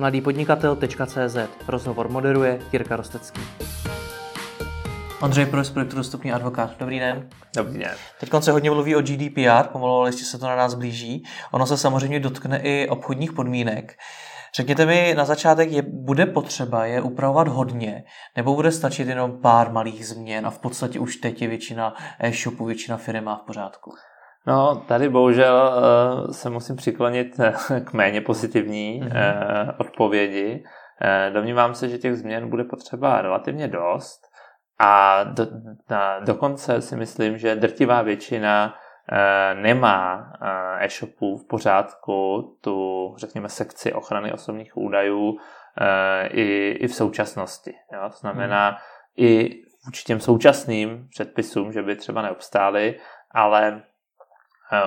mladýpodnikatel.cz Rozhovor moderuje Jirka Rostecký. Ondřej Projs, projektu Dostupný advokát. Dobrý den. Dobrý den. Teď se hodně mluví o GDPR, pomalu, ale ještě se to na nás blíží. Ono se samozřejmě dotkne i obchodních podmínek. Řekněte mi na začátek, je, bude potřeba je upravovat hodně, nebo bude stačit jenom pár malých změn a v podstatě už teď je většina e-shopu, většina firm má v pořádku? No, tady bohužel uh, se musím přiklonit eh, k méně pozitivní mm-hmm. odpovědi. Domnívám se, že těch změn bude potřeba relativně dost a do, na, dokonce si myslím, že drtivá většina nemá e-shopů v pořádku tu, řekněme, sekci ochrany osobních údajů i, i v současnosti. Jo? To znamená, mm. i vůči těm současným předpisům, že by třeba neobstály, ale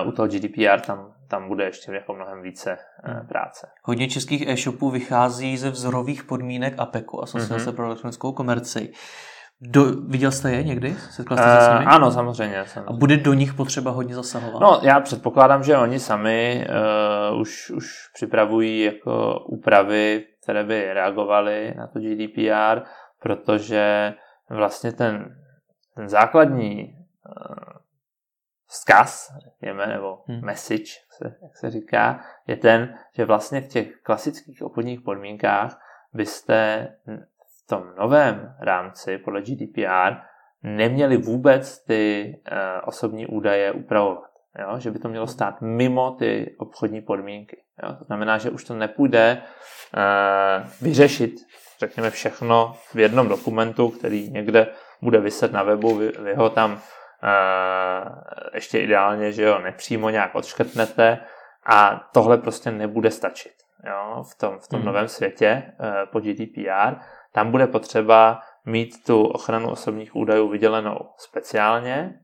u toho GDPR tam, tam bude ještě jako mnohem více eh, hmm. práce. Hodně českých e-shopů vychází ze vzorových podmínek APECu, Asociace mm-hmm. pro elektronickou komerci. Do, viděl jste je někdy? Setkal jste se s nimi? Uh, ano, samozřejmě, samozřejmě. A bude do nich potřeba hodně zasahovat? No, já předpokládám, že oni sami uh, už, už připravují jako úpravy, které by reagovaly na to GDPR, protože vlastně ten, ten základní uh, vzkaz, řekněme, nebo hmm. message, jak se, jak se říká, je ten, že vlastně v těch klasických obchodních podmínkách byste v tom novém rámci podle GDPR neměli vůbec ty uh, osobní údaje upravovat. Jo? Že by to mělo stát mimo ty obchodní podmínky. Jo? To znamená, že už to nepůjde uh, vyřešit, řekněme, všechno v jednom dokumentu, který někde bude vyset na webu, vy, vy ho tam ještě ideálně, že jo, nepřímo nějak odškrtnete a tohle prostě nebude stačit. Jo, v tom, v tom hmm. novém světě uh, po GDPR, tam bude potřeba mít tu ochranu osobních údajů vydělenou speciálně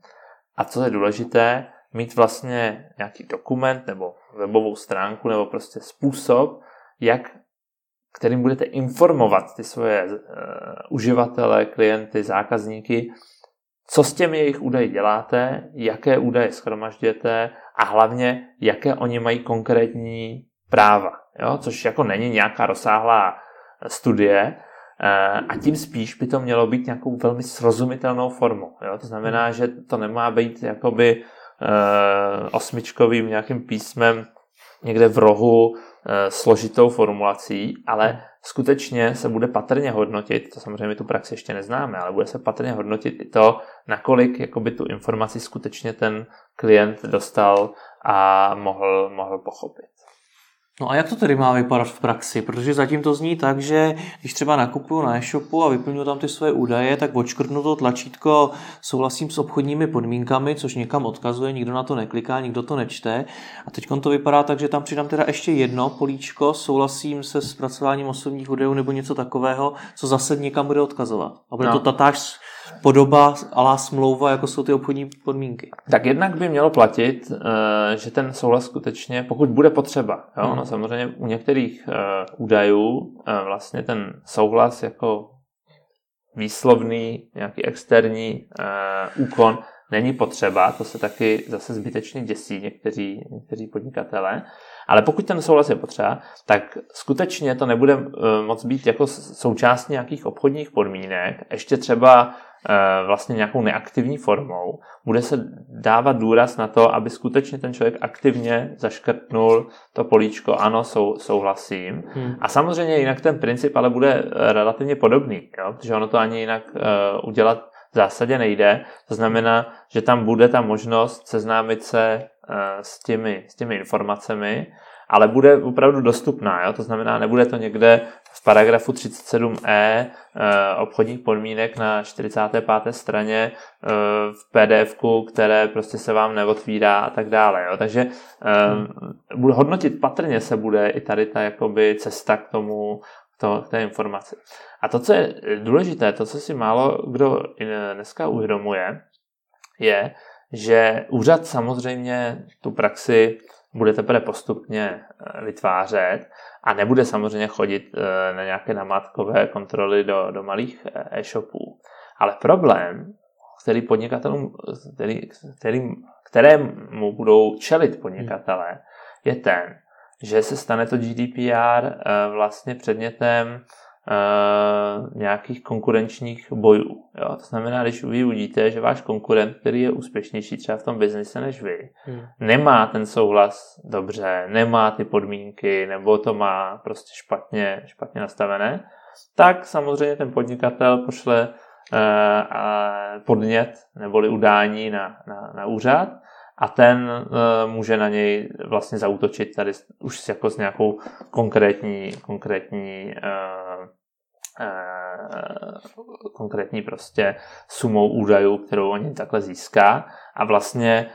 a co je důležité, mít vlastně nějaký dokument nebo webovou stránku nebo prostě způsob, jak kterým budete informovat ty svoje uh, uživatele, klienty, zákazníky co s těmi jejich údaji děláte, jaké údaje schromažďujete a hlavně, jaké oni mají konkrétní práva. Jo? Což jako není nějaká rozsáhlá studie, eh, a tím spíš by to mělo být nějakou velmi srozumitelnou formou. Jo? To znamená, že to nemá být jakoby eh, osmičkovým nějakým písmem někde v rohu Eh, složitou formulací, ale skutečně se bude patrně hodnotit, to samozřejmě tu praxi ještě neznáme, ale bude se patrně hodnotit i to, nakolik jakoby tu informaci skutečně ten klient dostal a mohl, mohl pochopit. No a jak to tedy má vypadat v praxi? Protože zatím to zní tak, že když třeba nakupuju na e-shopu a vyplňuji tam ty svoje údaje, tak odškrtnu to tlačítko souhlasím s obchodními podmínkami, což někam odkazuje, nikdo na to nekliká, nikdo to nečte. A teď to vypadá tak, že tam přidám teda ještě jedno políčko, souhlasím se zpracováním osobních údajů nebo něco takového, co zase někam bude odkazovat. A bude no. to tatáž podoba alá smlouva, jako jsou ty obchodní podmínky. Tak jednak by mělo platit, eh, že ten souhlas skutečně, pokud bude potřeba, jo, hmm. no samozřejmě u některých eh, údajů eh, vlastně ten souhlas jako výslovný, nějaký externí úkon není potřeba, to se taky zase zbytečně děsí někteří, někteří podnikatele. Ale pokud ten souhlas je potřeba, tak skutečně to nebude moc být jako součástí nějakých obchodních podmínek, ještě třeba Eh, vlastně nějakou neaktivní formou, bude se dávat důraz na to, aby skutečně ten člověk aktivně zaškrtnul to políčko, ano, sou, souhlasím. Hmm. A samozřejmě jinak ten princip ale bude eh, relativně podobný, jo? protože ono to ani jinak udělat v zásadě nejde. To znamená, že tam bude ta možnost seznámit se uh, s, těmi, s těmi informacemi, ale bude opravdu dostupná. Jo? To znamená, nebude to někde v paragrafu 37e e, obchodních podmínek na 45. straně e, v pdf které prostě se vám neotvírá a tak dále. Jo? Takže hmm. hodnotit patrně se bude i tady ta jakoby cesta k tomu, to, té informaci. A to, co je důležité, to, co si málo kdo dneska uvědomuje, je, že úřad samozřejmě tu praxi bude teprve postupně vytvářet a nebude samozřejmě chodit eh, na nějaké namátkové kontroly do, do malých eh, e-shopů. Ale problém, který podnikatelům, který, který, kterému budou čelit podnikatelé, je ten, že se stane to GDPR vlastně předmětem nějakých konkurenčních bojů. Jo? To znamená, když vy uvidíte, že váš konkurent, který je úspěšnější třeba v tom biznise než vy, hmm. nemá ten souhlas dobře, nemá ty podmínky, nebo to má prostě špatně, špatně nastavené, tak samozřejmě ten podnikatel pošle uh, podnět neboli udání na, na, na úřad a ten uh, může na něj vlastně zautočit tady už jako s nějakou konkrétní, konkrétní uh, konkrétní prostě sumou údajů, kterou oni takhle získá a vlastně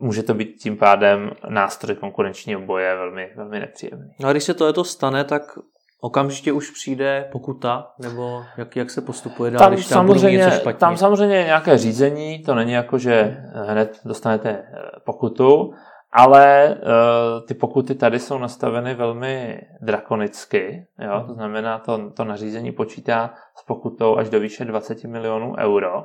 může to být tím pádem nástroj konkurenčního boje velmi, velmi nepříjemný. No a když se tohleto stane, tak okamžitě už přijde pokuta, nebo jak, jak se postupuje dál, tam když tam samozřejmě, něco špatně? Tam samozřejmě je nějaké řízení, to není jako, že hned dostanete eh, pokutu, ale uh, ty pokuty tady jsou nastaveny velmi drakonicky. Jo? To znamená, to, to nařízení počítá s pokutou až do výše 20 milionů euro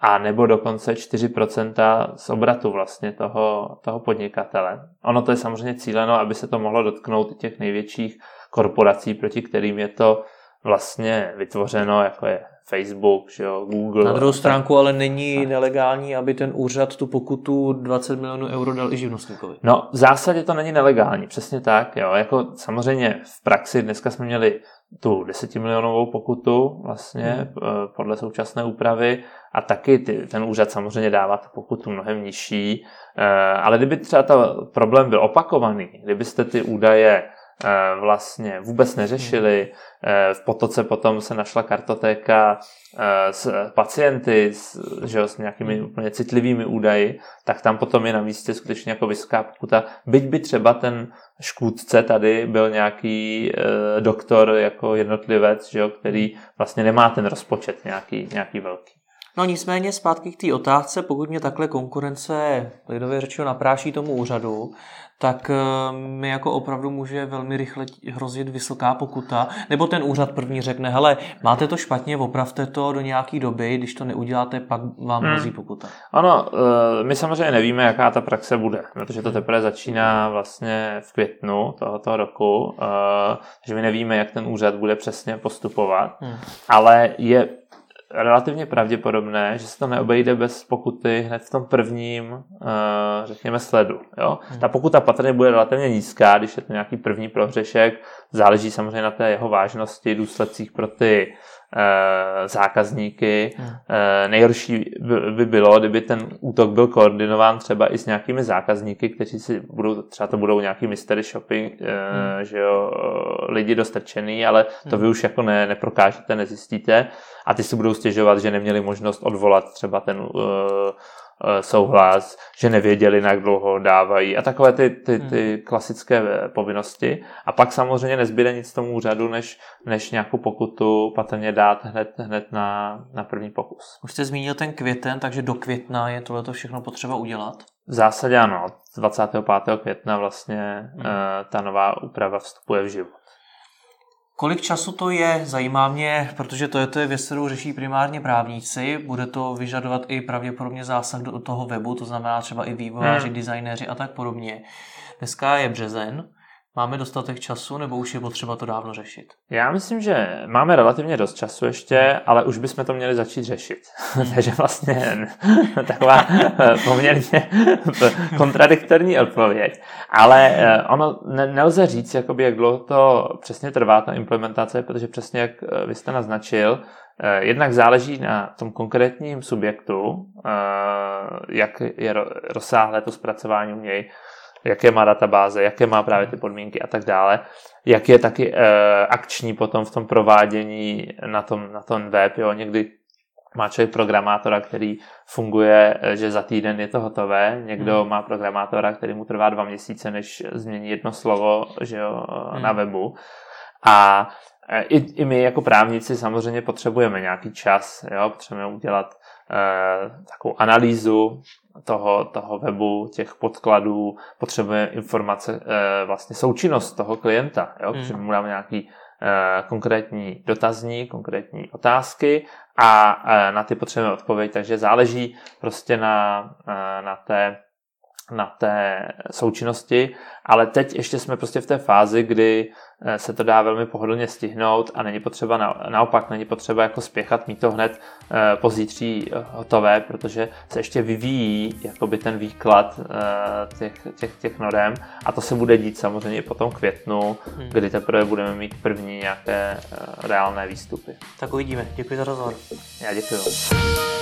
a nebo dokonce 4% z obratu vlastně toho, toho podnikatele. Ono to je samozřejmě cíleno, aby se to mohlo dotknout těch největších korporací, proti kterým je to vlastně vytvořeno, jako je Facebook, že jo, Google. Na druhou stránku ale není nelegální, aby ten úřad tu pokutu 20 milionů euro dal i živnostníkovi. No, v zásadě to není nelegální, přesně tak. Jo. Jako samozřejmě v praxi dneska jsme měli tu 10 milionovou pokutu vlastně hmm. podle současné úpravy a taky ty, ten úřad samozřejmě dává tu pokutu mnohem nižší, eh, ale kdyby třeba to problém byl opakovaný, kdybyste ty údaje vlastně vůbec neřešili. Eh, v potoce potom se našla kartotéka eh, s pacienty s, že s nějakými hmm. úplně citlivými údaji, tak tam potom je na místě skutečně jako vysoká pokuta. Byť by třeba ten škůdce tady byl nějaký doktor jako jednotlivec, že jo, který vlastně nemá ten rozpočet nějaký, nějaký velký. No nicméně zpátky k té otázce, pokud mě takhle konkurence lidově řečeno napráší tomu úřadu, tak eh, mi jako opravdu může velmi rychle hrozit vysoká pokuta, nebo ten úřad první řekne, hele, máte to špatně, opravte to do nějaké doby, když to neuděláte, pak vám hrozí hmm. pokuta. Ano, eh, my samozřejmě nevíme, jaká ta praxe bude, protože to hmm. teprve začíná vlastně v květnu tohoto roku, eh, že my nevíme, jak ten úřad bude přesně postupovat, hmm. ale je relativně pravděpodobné, že se to neobejde bez pokuty hned v tom prvním, uh, řekněme, sledu. Jo? Hmm. Ta pokuta patrně bude relativně nízká, když je to nějaký první prohřešek, záleží samozřejmě na té jeho vážnosti, důsledcích pro ty Eh, zákazníky. Hmm. Eh, nejhorší by bylo, kdyby ten útok byl koordinován třeba i s nějakými zákazníky, kteří si budou, třeba to budou nějaký mystery shopping, eh, hmm. že jo, lidi dostrčený, ale to vy hmm. už jako ne, neprokážete, nezjistíte a ty si budou stěžovat, že neměli možnost odvolat třeba ten Eh, souhlas, že nevěděli, na jak dlouho dávají a takové ty, ty, ty hmm. klasické eh, povinnosti. A pak samozřejmě nezbyde nic tomu úřadu, než, než nějakou pokutu patrně dát hned, hned na, na první pokus. Už jste zmínil ten květen, takže do května je tohle všechno potřeba udělat? V zásadě ano, 25. května vlastně hmm. ta nová úprava vstupuje v život. Kolik času to je, zajímá mě, protože to je, to je věc, kterou řeší primárně právníci. Bude to vyžadovat i pravděpodobně zásah do toho webu, to znamená třeba i vývojáři, hmm. designéři a tak podobně. Dneska je březen, Máme dostatek času, nebo už je potřeba to dávno řešit? Já myslím, že máme relativně dost času ještě, ale už bychom to měli začít řešit. Takže vlastně taková eh, poměrně kontradiktorní odpověď. Ale eh, ono nelze říct, jakoby, jak dlouho to přesně trvá, ta implementace, protože přesně jak eh, vy jste naznačil, Jednak záleží na tom konkrétním subjektu, jak je rozsáhlé to zpracování u něj, jaké má databáze, jaké má právě ty podmínky a tak dále, jak je taky e, akční potom v tom provádění na tom, na tom web, jo, někdy má člověk programátora, který funguje, eh, že za týden je to hotové, někdo hmm. má programátora, který mu trvá dva měsíce, než změní jedno slovo že jo, hmm. na webu. A i, i my jako právníci samozřejmě potřebujeme nějaký čas, jo, potřebujeme udělat eh, takovou analýzu toho, toho webu, těch podkladů, potřebujeme informace, eh, vlastně součinnost toho klienta, jo, hmm. mu dáme nějaký eh, konkrétní dotazní, konkrétní otázky a eh, na ty potřebujeme odpověď, takže záleží prostě na, eh, na té na té součinnosti, ale teď ještě jsme prostě v té fázi, kdy eh, se to dá velmi pohodlně stihnout a není potřeba, na, naopak není potřeba jako spěchat, mít to hned eh, pozítří eh, hotové, protože se ještě vyvíjí jakoby ten výklad těch, těch, těch norem a to se bude dít samozřejmě i potom květnu, hmm. kdy teprve budeme mít první nějaké reálné výstupy. Tak uvidíme. Děkuji za rozhovor. Já děkuji.